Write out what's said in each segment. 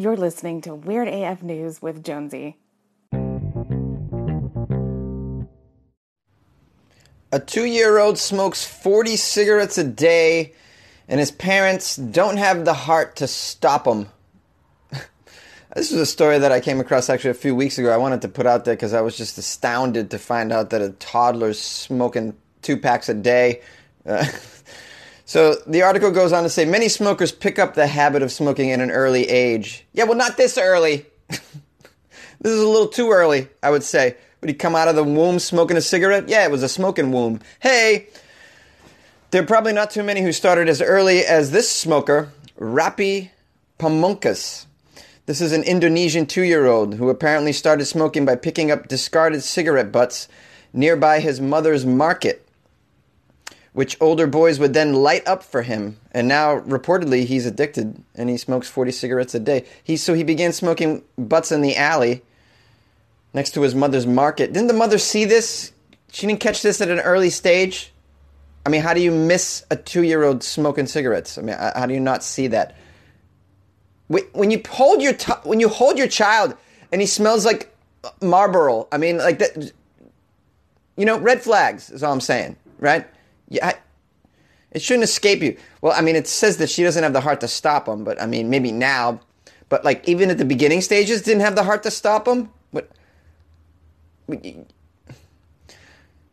You're listening to Weird AF News with Jonesy. A two year old smokes 40 cigarettes a day, and his parents don't have the heart to stop him. this was a story that I came across actually a few weeks ago. I wanted to put out there because I was just astounded to find out that a toddler's smoking two packs a day. Uh, So the article goes on to say many smokers pick up the habit of smoking at an early age. Yeah, well, not this early. this is a little too early, I would say. Would he come out of the womb smoking a cigarette? Yeah, it was a smoking womb. Hey, there are probably not too many who started as early as this smoker, Rapi Pamungkas. This is an Indonesian two year old who apparently started smoking by picking up discarded cigarette butts nearby his mother's market which older boys would then light up for him. And now, reportedly, he's addicted and he smokes 40 cigarettes a day. He, so he began smoking butts in the alley next to his mother's market. Didn't the mother see this? She didn't catch this at an early stage? I mean, how do you miss a two year old smoking cigarettes? I mean, how do you not see that? When you hold your t- when you hold your child and he smells like uh, Marlboro, I mean, like that. You know, red flags is all I'm saying, right? Yeah, I, it shouldn't escape you. Well, I mean, it says that she doesn't have the heart to stop him, but I mean, maybe now. But like, even at the beginning stages, didn't have the heart to stop him. But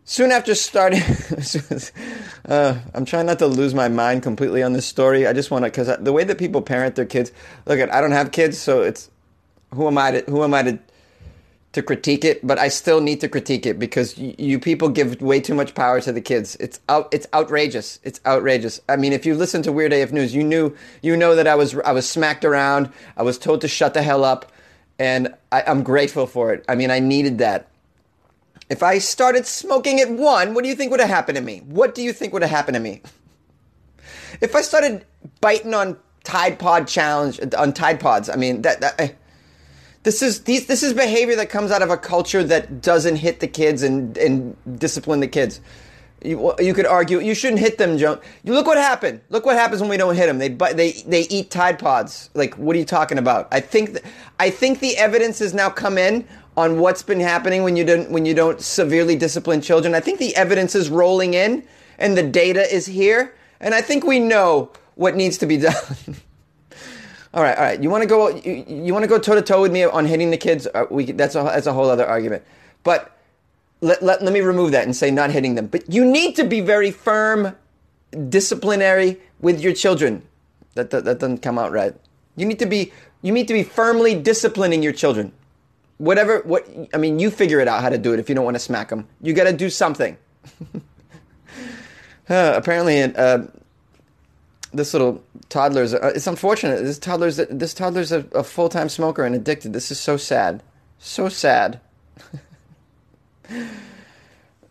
soon after starting, uh, I'm trying not to lose my mind completely on this story. I just want to, because the way that people parent their kids. Look, at I don't have kids, so it's who am I to who am I to to critique it, but I still need to critique it because you, you people give way too much power to the kids. It's out, it's outrageous. It's outrageous. I mean, if you listen to Weird AF News, you knew you know that I was I was smacked around. I was told to shut the hell up, and I, I'm grateful for it. I mean, I needed that. If I started smoking at one, what do you think would have happened to me? What do you think would have happened to me? If I started biting on Tide Pod challenge on Tide Pods, I mean that, that eh, this is these, this is behavior that comes out of a culture that doesn't hit the kids and, and discipline the kids. You, you could argue you shouldn't hit them, Joe. You look what happened. Look what happens when we don't hit them. They they they eat Tide Pods. Like what are you talking about? I think th- I think the evidence has now come in on what's been happening when you don't when you don't severely discipline children. I think the evidence is rolling in and the data is here, and I think we know what needs to be done. All right, all right. You want to go? You, you want to go toe to toe with me on hitting the kids? Uh, we that's a that's a whole other argument. But let, let let me remove that and say not hitting them. But you need to be very firm, disciplinary with your children. That that, that doesn't come out right. You need to be you need to be firmly disciplining your children. Whatever what I mean, you figure it out how to do it. If you don't want to smack them, you got to do something. uh, apparently, uh, this little toddler's uh, it's unfortunate. This toddler's this toddler's a, a full-time smoker and addicted. This is so sad. So sad.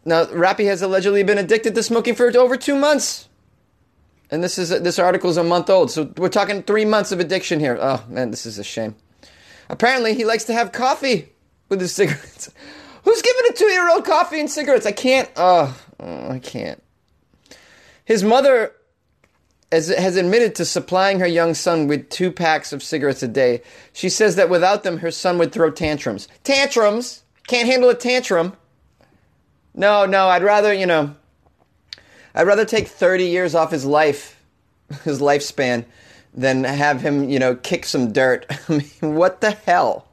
Now Rappy has allegedly been addicted to smoking for over two months. And this is this article is a month old. So we're talking three months of addiction here. Oh man this is a shame. Apparently he likes to have coffee with his cigarettes. Who's giving a two-year-old coffee and cigarettes? I can't. Oh, oh i can't. His mother has admitted to supplying her young son with two packs of cigarettes a day. She says that without them, her son would throw tantrums. Tantrums? Can't handle a tantrum. No, no, I'd rather, you know, I'd rather take 30 years off his life, his lifespan, than have him, you know, kick some dirt. I mean, what the hell?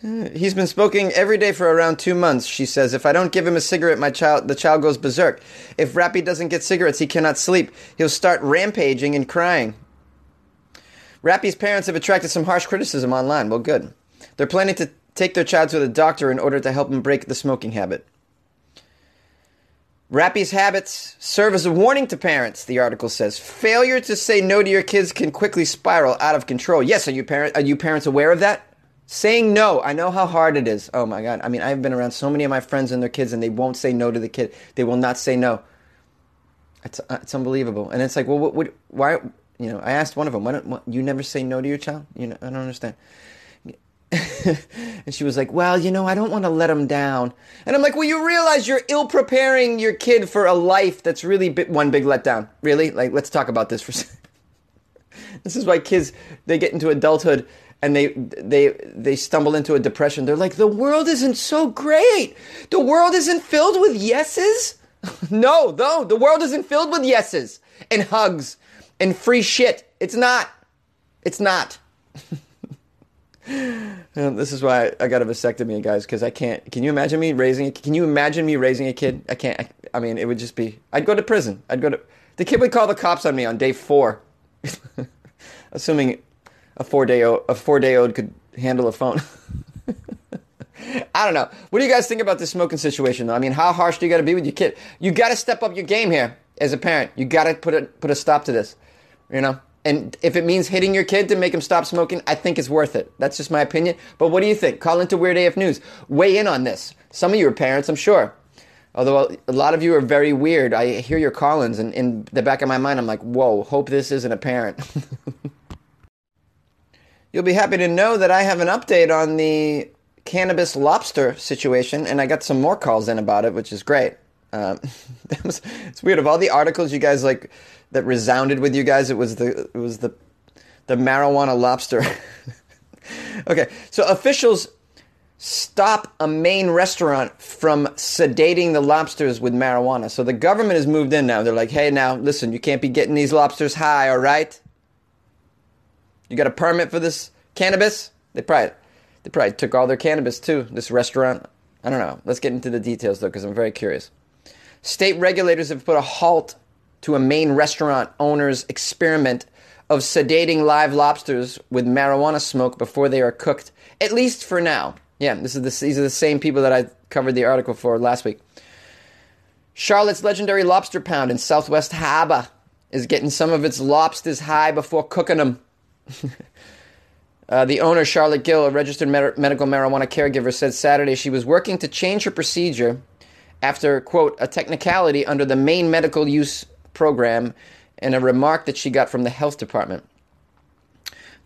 He's been smoking every day for around two months, she says. If I don't give him a cigarette, my child, the child goes berserk. If Rappy doesn't get cigarettes, he cannot sleep. He'll start rampaging and crying. Rappy's parents have attracted some harsh criticism online. Well, good. They're planning to take their child to the doctor in order to help him break the smoking habit. Rappy's habits serve as a warning to parents, the article says. Failure to say no to your kids can quickly spiral out of control. Yes, are you, parent, are you parents aware of that? Saying no, I know how hard it is. Oh my God. I mean, I've been around so many of my friends and their kids, and they won't say no to the kid. They will not say no. It's, uh, it's unbelievable. And it's like, well, what, why? You know, I asked one of them, why don't what, you never say no to your child? You know, I don't understand. and she was like, well, you know, I don't want to let him down. And I'm like, well, you realize you're ill preparing your kid for a life that's really one big letdown. Really? Like, let's talk about this for a second. this is why kids they get into adulthood and they they they stumble into a depression. They're like, the world isn't so great. The world isn't filled with yeses. no, no, the world isn't filled with yeses and hugs and free shit. It's not. It's not. this is why I got a vasectomy, guys, because I can't. Can you imagine me raising? Can you imagine me raising a kid? I can't. I, I mean, it would just be. I'd go to prison. I'd go to. The kid would call the cops on me on day four, assuming a four day a four day old could handle a phone. I don't know. What do you guys think about this smoking situation? Though? I mean, how harsh do you got to be with your kid? You got to step up your game here as a parent. You got to put a put a stop to this. You know. And if it means hitting your kid to make him stop smoking, I think it's worth it. That's just my opinion. But what do you think? Call into Weird AF News. Weigh in on this. Some of you are parents, I'm sure. Although a lot of you are very weird. I hear your call-ins, and in the back of my mind, I'm like, whoa, hope this isn't a parent. You'll be happy to know that I have an update on the cannabis lobster situation, and I got some more calls in about it, which is great. Um, it's weird. Of all the articles you guys like that resounded with you guys, it was the it was the the marijuana lobster. okay, so officials stop a Maine restaurant from sedating the lobsters with marijuana. So the government has moved in now. They're like, hey, now listen, you can't be getting these lobsters high, all right? You got a permit for this cannabis? They probably they probably took all their cannabis too. This restaurant. I don't know. Let's get into the details though, because I'm very curious. State regulators have put a halt to a Maine restaurant owner's experiment of sedating live lobsters with marijuana smoke before they are cooked, at least for now. Yeah, this is the, these are the same people that I covered the article for last week. Charlotte's legendary lobster pound in Southwest Harbor is getting some of its lobsters high before cooking them. uh, the owner, Charlotte Gill, a registered med- medical marijuana caregiver, said Saturday she was working to change her procedure after, quote, a technicality under the Maine medical use program and a remark that she got from the health department.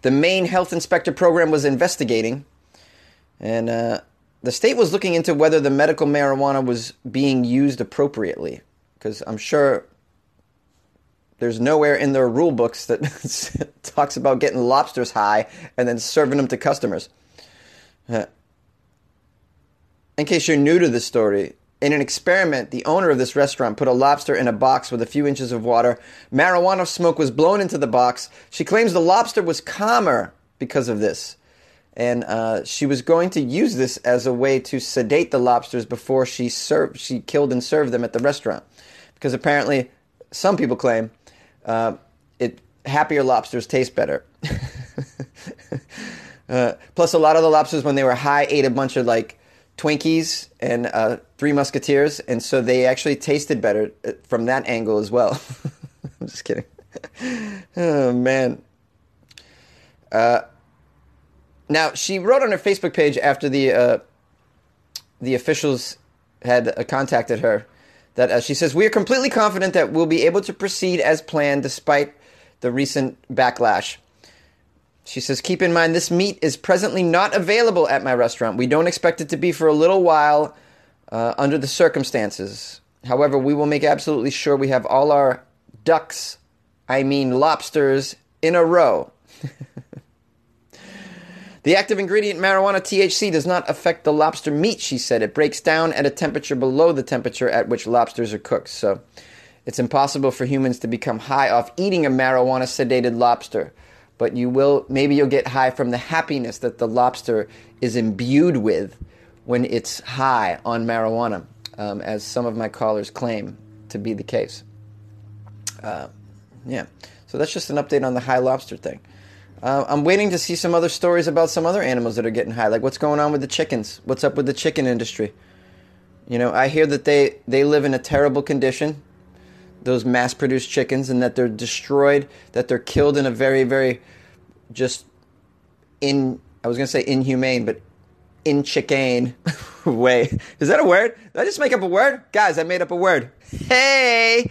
The Maine health inspector program was investigating, and uh, the state was looking into whether the medical marijuana was being used appropriately. Because I'm sure there's nowhere in their rule books that talks about getting lobsters high and then serving them to customers. Uh, in case you're new to this story, in an experiment, the owner of this restaurant put a lobster in a box with a few inches of water. Marijuana smoke was blown into the box. She claims the lobster was calmer because of this. And uh, she was going to use this as a way to sedate the lobsters before she served, she killed and served them at the restaurant. Because apparently, some people claim uh, it happier lobsters taste better. uh, plus, a lot of the lobsters, when they were high, ate a bunch of like Twinkies and uh, Three Musketeers, and so they actually tasted better uh, from that angle as well. I'm just kidding. oh man. Uh, now she wrote on her Facebook page after the uh, the officials had contacted her that uh, she says we are completely confident that we'll be able to proceed as planned despite the recent backlash. She says, Keep in mind, this meat is presently not available at my restaurant. We don't expect it to be for a little while uh, under the circumstances. However, we will make absolutely sure we have all our ducks, I mean lobsters, in a row. the active ingredient marijuana THC does not affect the lobster meat, she said. It breaks down at a temperature below the temperature at which lobsters are cooked. So it's impossible for humans to become high off eating a marijuana sedated lobster but you will maybe you'll get high from the happiness that the lobster is imbued with when it's high on marijuana, um, as some of my callers claim to be the case. Uh, yeah, so that's just an update on the high lobster thing. Uh, I'm waiting to see some other stories about some other animals that are getting high, like what's going on with the chickens. What's up with the chicken industry? You know, I hear that they they live in a terrible condition those mass produced chickens and that they're destroyed, that they're killed in a very, very just in, I was to say inhumane, but in chicane way. Is that a word? Did I just make up a word? Guys, I made up a word. Hey!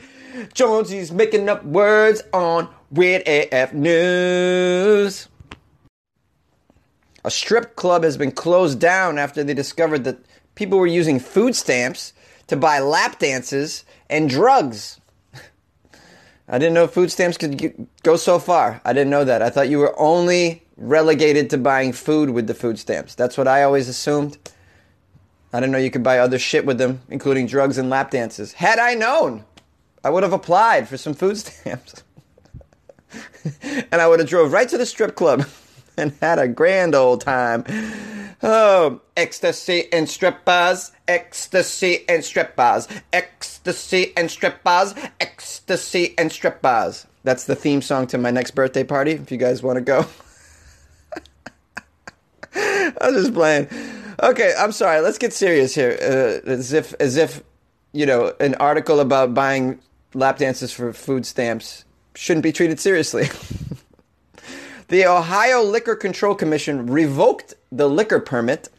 Jonesy's making up words on Weird AF News. A strip club has been closed down after they discovered that people were using food stamps to buy lap dances and drugs. I didn't know food stamps could go so far. I didn't know that. I thought you were only relegated to buying food with the food stamps. That's what I always assumed. I didn't know you could buy other shit with them, including drugs and lap dances. Had I known, I would have applied for some food stamps. and I would have drove right to the strip club and had a grand old time. Oh, ecstasy and strip bars, ecstasy and strip bars, ecstasy and strip bars, ecstasy and strip bars. That's the theme song to my next birthday party. If you guys want to go, I'm just playing. Okay, I'm sorry. Let's get serious here. Uh, as if, as if, you know, an article about buying lap dances for food stamps shouldn't be treated seriously. the Ohio Liquor Control Commission revoked the liquor permit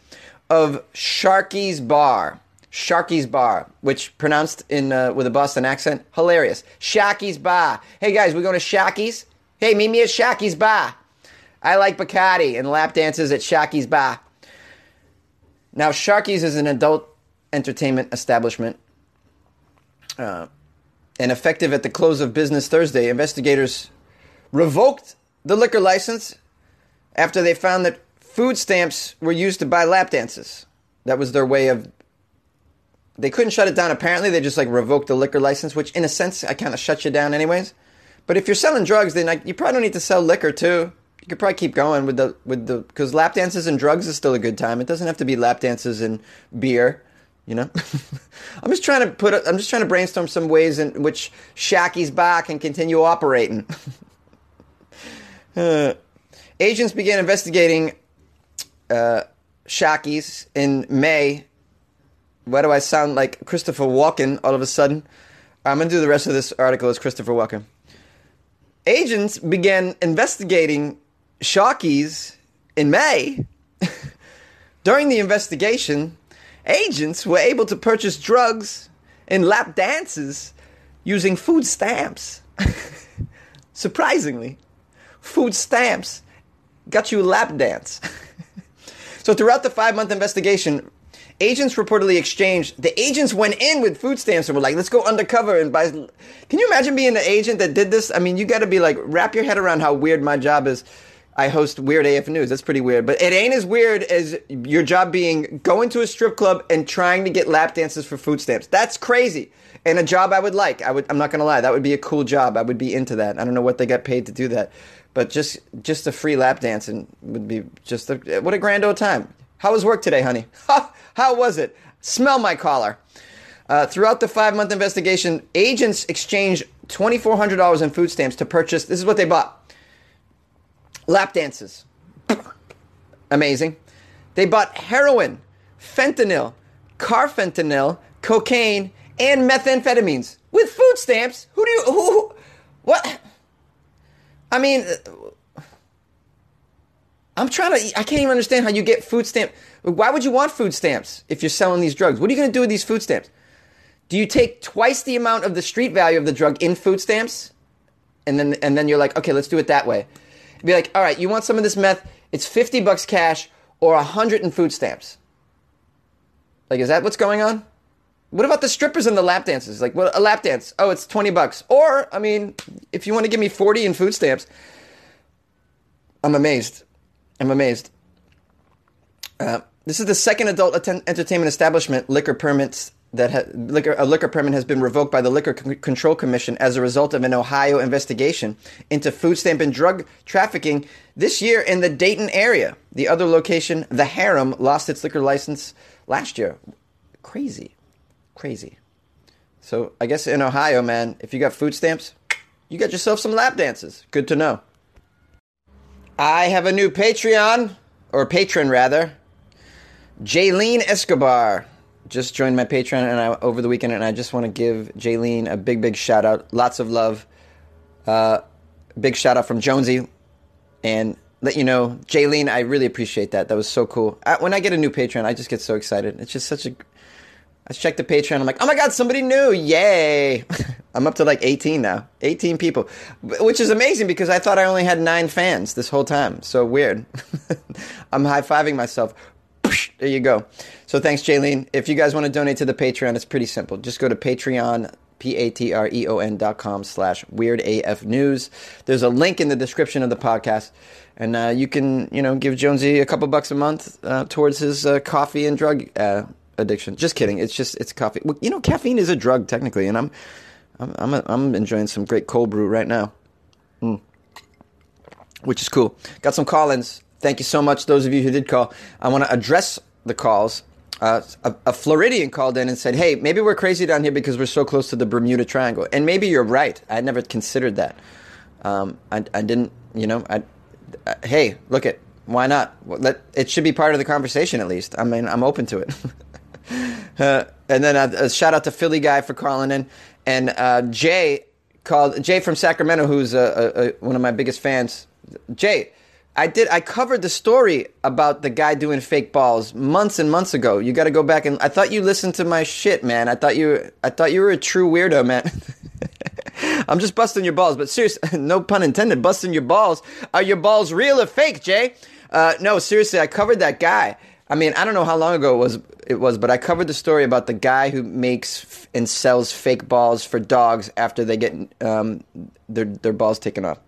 of Sharky's Bar. Sharky's Bar, which pronounced in uh, with a Boston accent, hilarious. Sharky's Bar. Hey guys, we going to Sharky's? Hey, meet me at Sharky's Bar. I like Bacardi and lap dances at Sharky's Bar. Now, Sharky's is an adult entertainment establishment. Uh, and effective at the close of business Thursday, investigators revoked the liquor license after they found that food stamps were used to buy lap dances. That was their way of. They couldn't shut it down. Apparently, they just like revoked the liquor license, which in a sense, I kind of shut you down anyways. But if you're selling drugs, then like, you probably don't need to sell liquor too. You could probably keep going with the with the because lap dances and drugs is still a good time. It doesn't have to be lap dances and beer. You know, I'm just trying to put. A, I'm just trying to brainstorm some ways in which Shacky's back and continue operating. uh, agents began investigating uh, Shacky's in May. Why do I sound like Christopher Walken all of a sudden? I'm to do the rest of this article as Christopher Walken. Agents began investigating Shockies in May. During the investigation, agents were able to purchase drugs and lap dances using food stamps. Surprisingly, food stamps got you a lap dance. so, throughout the five month investigation, agents reportedly exchanged. The agents went in with food stamps and were like, let's go undercover and buy. Can you imagine being an agent that did this? I mean, you got to be like, wrap your head around how weird my job is. I host Weird AF News. That's pretty weird. But it ain't as weird as your job being going to a strip club and trying to get lap dances for food stamps. That's crazy. And a job I would like. I would I'm not gonna lie, that would be a cool job. I would be into that. I don't know what they got paid to do that. But just just a free lap dancing would be just a, what a grand old time. How was work today, honey? How was it? Smell my collar. Uh, throughout the five month investigation, agents exchanged $2,400 in food stamps to purchase. This is what they bought lap dances. Amazing. They bought heroin, fentanyl, carfentanil, cocaine, and methamphetamines with food stamps. Who do you who, who what? I mean, I'm trying to. I can't even understand how you get food stamp. Why would you want food stamps if you're selling these drugs? What are you going to do with these food stamps? Do you take twice the amount of the street value of the drug in food stamps, and then and then you're like, okay, let's do it that way. Be like, all right, you want some of this meth? It's fifty bucks cash or a hundred in food stamps. Like, is that what's going on? What about the strippers and the lap dances? Like, what a lap dance? Oh, it's twenty bucks. Or, I mean, if you want to give me forty in food stamps, I'm amazed. I'm amazed. Uh, this is the second adult atten- entertainment establishment liquor permits that ha- liquor a liquor permit has been revoked by the Liquor C- Control Commission as a result of an Ohio investigation into food stamp and drug trafficking this year in the Dayton area. The other location, the Harem, lost its liquor license last year. Crazy, crazy. So I guess in Ohio, man, if you got food stamps, you got yourself some lap dances. Good to know. I have a new Patreon, or patron rather. Jaylene Escobar just joined my Patreon and I, over the weekend, and I just want to give Jaylene a big, big shout out. Lots of love. Uh, big shout out from Jonesy, and let you know, Jaylene, I really appreciate that. That was so cool. I, when I get a new Patreon, I just get so excited. It's just such a. I check the Patreon. I'm like, oh my god, somebody new! Yay! I'm up to like 18 now. 18 people, which is amazing because I thought I only had nine fans this whole time. So weird. I'm high fiving myself. There you go. So thanks, Jaylene. If you guys want to donate to the Patreon, it's pretty simple. Just go to Patreon, P-A-T-R-E-O-N dot com slash weird AF news. There's a link in the description of the podcast. And uh, you can, you know, give Jonesy a couple bucks a month uh, towards his uh, coffee and drug uh, addiction. Just kidding. It's just, it's coffee. Well, you know, caffeine is a drug technically. And I'm, I'm, I'm, a, I'm enjoying some great cold brew right now. Mm. Which is cool. Got some call-ins. Thank you so much, those of you who did call. I want to address the calls uh, a, a, Floridian called in and said, "Hey, maybe we're crazy down here because we're so close to the Bermuda Triangle." And maybe you're right. I never considered that. Um, I, I, didn't, you know. I, uh, hey, look at why not? Let it should be part of the conversation at least. I mean, I'm open to it. uh, and then a, a, shout out to Philly guy for calling in, and uh, Jay called Jay from Sacramento, who's one of my biggest fans. Jay I did. I covered the story about the guy doing fake balls months and months ago. You got to go back and. I thought you listened to my shit, man. I thought you. I thought you were a true weirdo, man. I'm just busting your balls, but seriously, no pun intended. Busting your balls. Are your balls real or fake, Jay? Uh, no, seriously, I covered that guy. I mean, I don't know how long ago it was. It was, but I covered the story about the guy who makes and sells fake balls for dogs after they get um, their their balls taken off.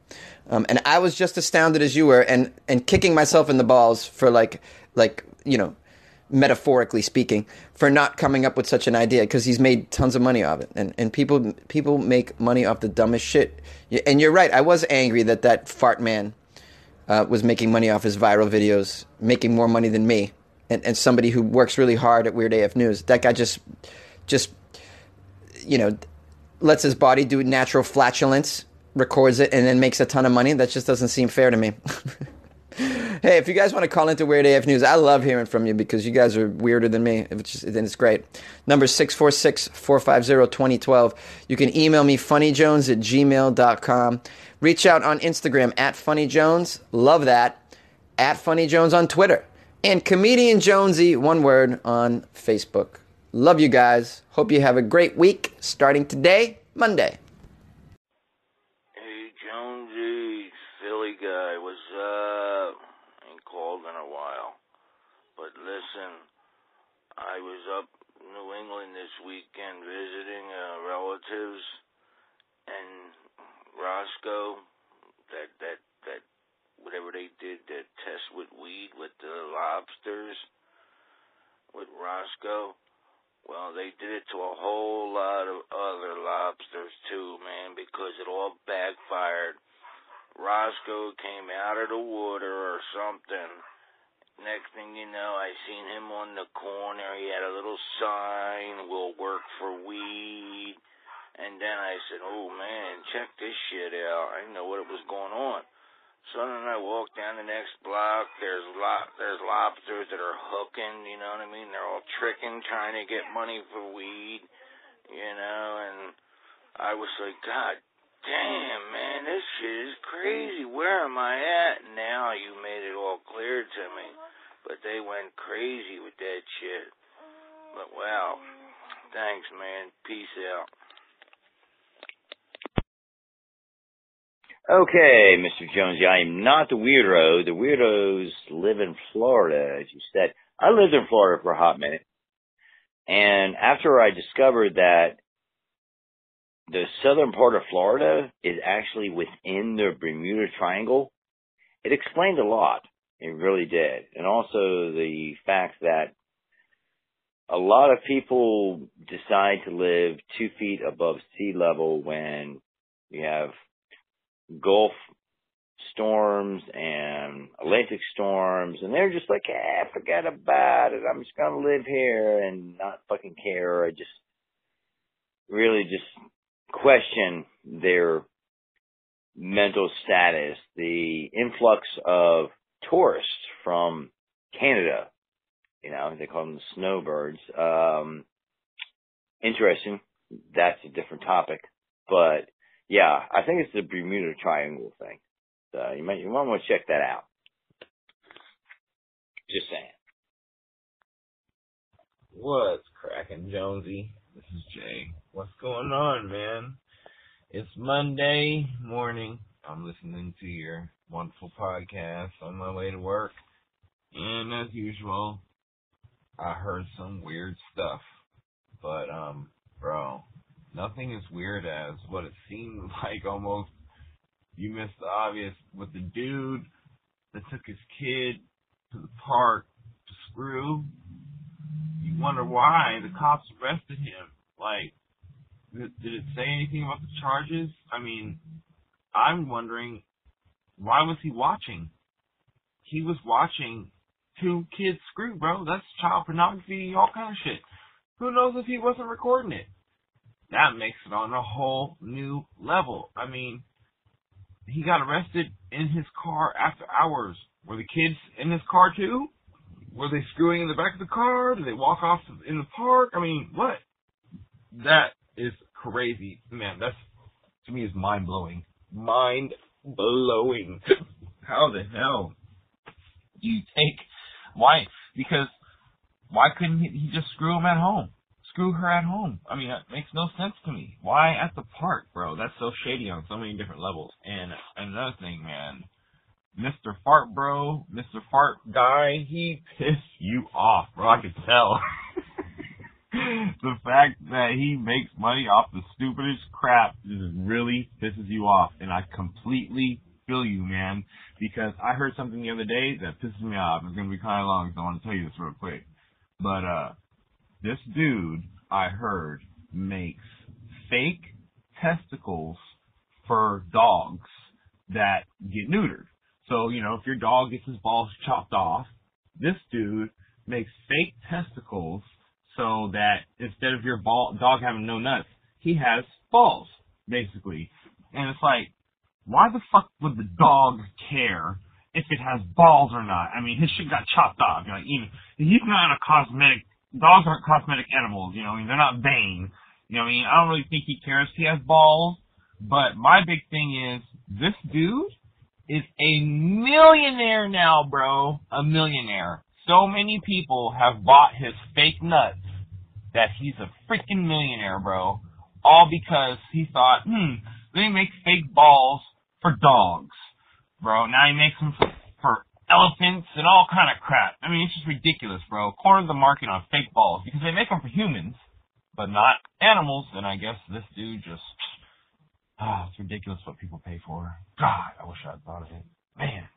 Um, and I was just astounded as you were, and and kicking myself in the balls for like like you know, metaphorically speaking, for not coming up with such an idea because he's made tons of money off it, and and people people make money off the dumbest shit. And you're right, I was angry that that fart man uh, was making money off his viral videos, making more money than me, and and somebody who works really hard at Weird AF News. That guy just just you know lets his body do natural flatulence records it and then makes a ton of money. That just doesn't seem fair to me. hey, if you guys want to call into Weird AF News, I love hearing from you because you guys are weirder than me. It's then it's great. Number 646-450-2012. You can email me funnyjones at gmail.com. Reach out on Instagram at funnyjones. Love that. At funnyjones on Twitter. And Comedian Jonesy, one word, on Facebook. Love you guys. Hope you have a great week starting today, Monday. Hey, Jonesy, silly guy, what's up? Ain't called in a while. But listen, I was up New England this weekend visiting uh, relatives, and Roscoe, that that whatever they did that test with weed with the lobsters, with Roscoe. Well, they did it to a whole lot of other lobsters too, man, because it all backfired. Roscoe came out of the water or something Next thing you know, I seen him on the corner. He had a little sign, "Will work for weed." And then I said, "Oh man, check this shit out." I didn't know what was going on. So then I walk down the next block. There's lo- there's lobsters that are hooking. You know what I mean? They're all tricking, trying to get money for weed. You know, and I was like, God damn, man, this shit is crazy. Where am I at? Now you made it all clear to me. But they went crazy with that shit. But wow. Thanks, man. Peace out. Okay, Mr. Jones, I am not the weirdo. The weirdos live in Florida, as you said. I lived in Florida for a hot minute. And after I discovered that the southern part of Florida is actually within the Bermuda Triangle, it explained a lot. It really did. And also the fact that a lot of people decide to live two feet above sea level when you have Gulf storms and Atlantic storms, and they're just like, eh, forget about it. I'm just gonna live here and not fucking care. I just really just question their mental status. The influx of tourists from Canada, you know, they call them the snowbirds. Um, interesting. That's a different topic, but yeah, I think it's the Bermuda Triangle thing. So you might you might want to check that out. Just saying. What's cracking, Jonesy? This is Jay. What's going on, man? It's Monday morning. I'm listening to your wonderful podcast on my way to work. And as usual, I heard some weird stuff. But, um, bro, nothing as weird as what it seemed like almost you missed the obvious with the dude that took his kid to the park to screw. You wonder why the cops arrested him. Like, did, it say anything about the charges? I mean, I'm wondering why was he watching? He was watching two kids screw, bro. That's child pornography, all kind of shit. Who knows if he wasn't recording it? That makes it on a whole new level. I mean, he got arrested in his car after hours. Were the kids in his car too? Were they screwing in the back of the car? Did they walk off in the park? I mean, what? That is crazy, man. That's to me is mind blowing. Mind blowing. How the hell do you take why? Because why couldn't he, he just screw him at home? Screw her at home. I mean, that makes no sense to me. Why at the park, bro? That's so shady on so many different levels. And another thing, man, Mr. Fart Bro, Mr. Fart Guy, he pissed you off, bro. I could tell. the fact that he makes money off the stupidest crap just really pisses you off. And I completely feel you, man, because I heard something the other day that pisses me off. It's gonna be kind of long, so I want to tell you this real quick. But uh, this dude I heard makes fake testicles for dogs that get neutered. So you know, if your dog gets his balls chopped off, this dude makes fake testicles so that instead of your ball dog having no nuts, he has balls basically. And it's like why the fuck would the dog care if it has balls or not? I mean, his shit got chopped off. You know, even he's not a cosmetic. Dogs aren't cosmetic animals. You know, I mean, they're not vain. You know, I mean, I don't really think he cares if he has balls. But my big thing is this dude is a millionaire now, bro. A millionaire. So many people have bought his fake nuts that he's a freaking millionaire, bro. All because he thought, hmm, let me make fake balls for dogs, bro. Now he makes them for elephants and all kind of crap. I mean, it's just ridiculous, bro. Corner the market on fake balls because they make them for humans, but not animals. And I guess this dude just, ah, it's ridiculous what people pay for. God, I wish I'd thought of it. Man.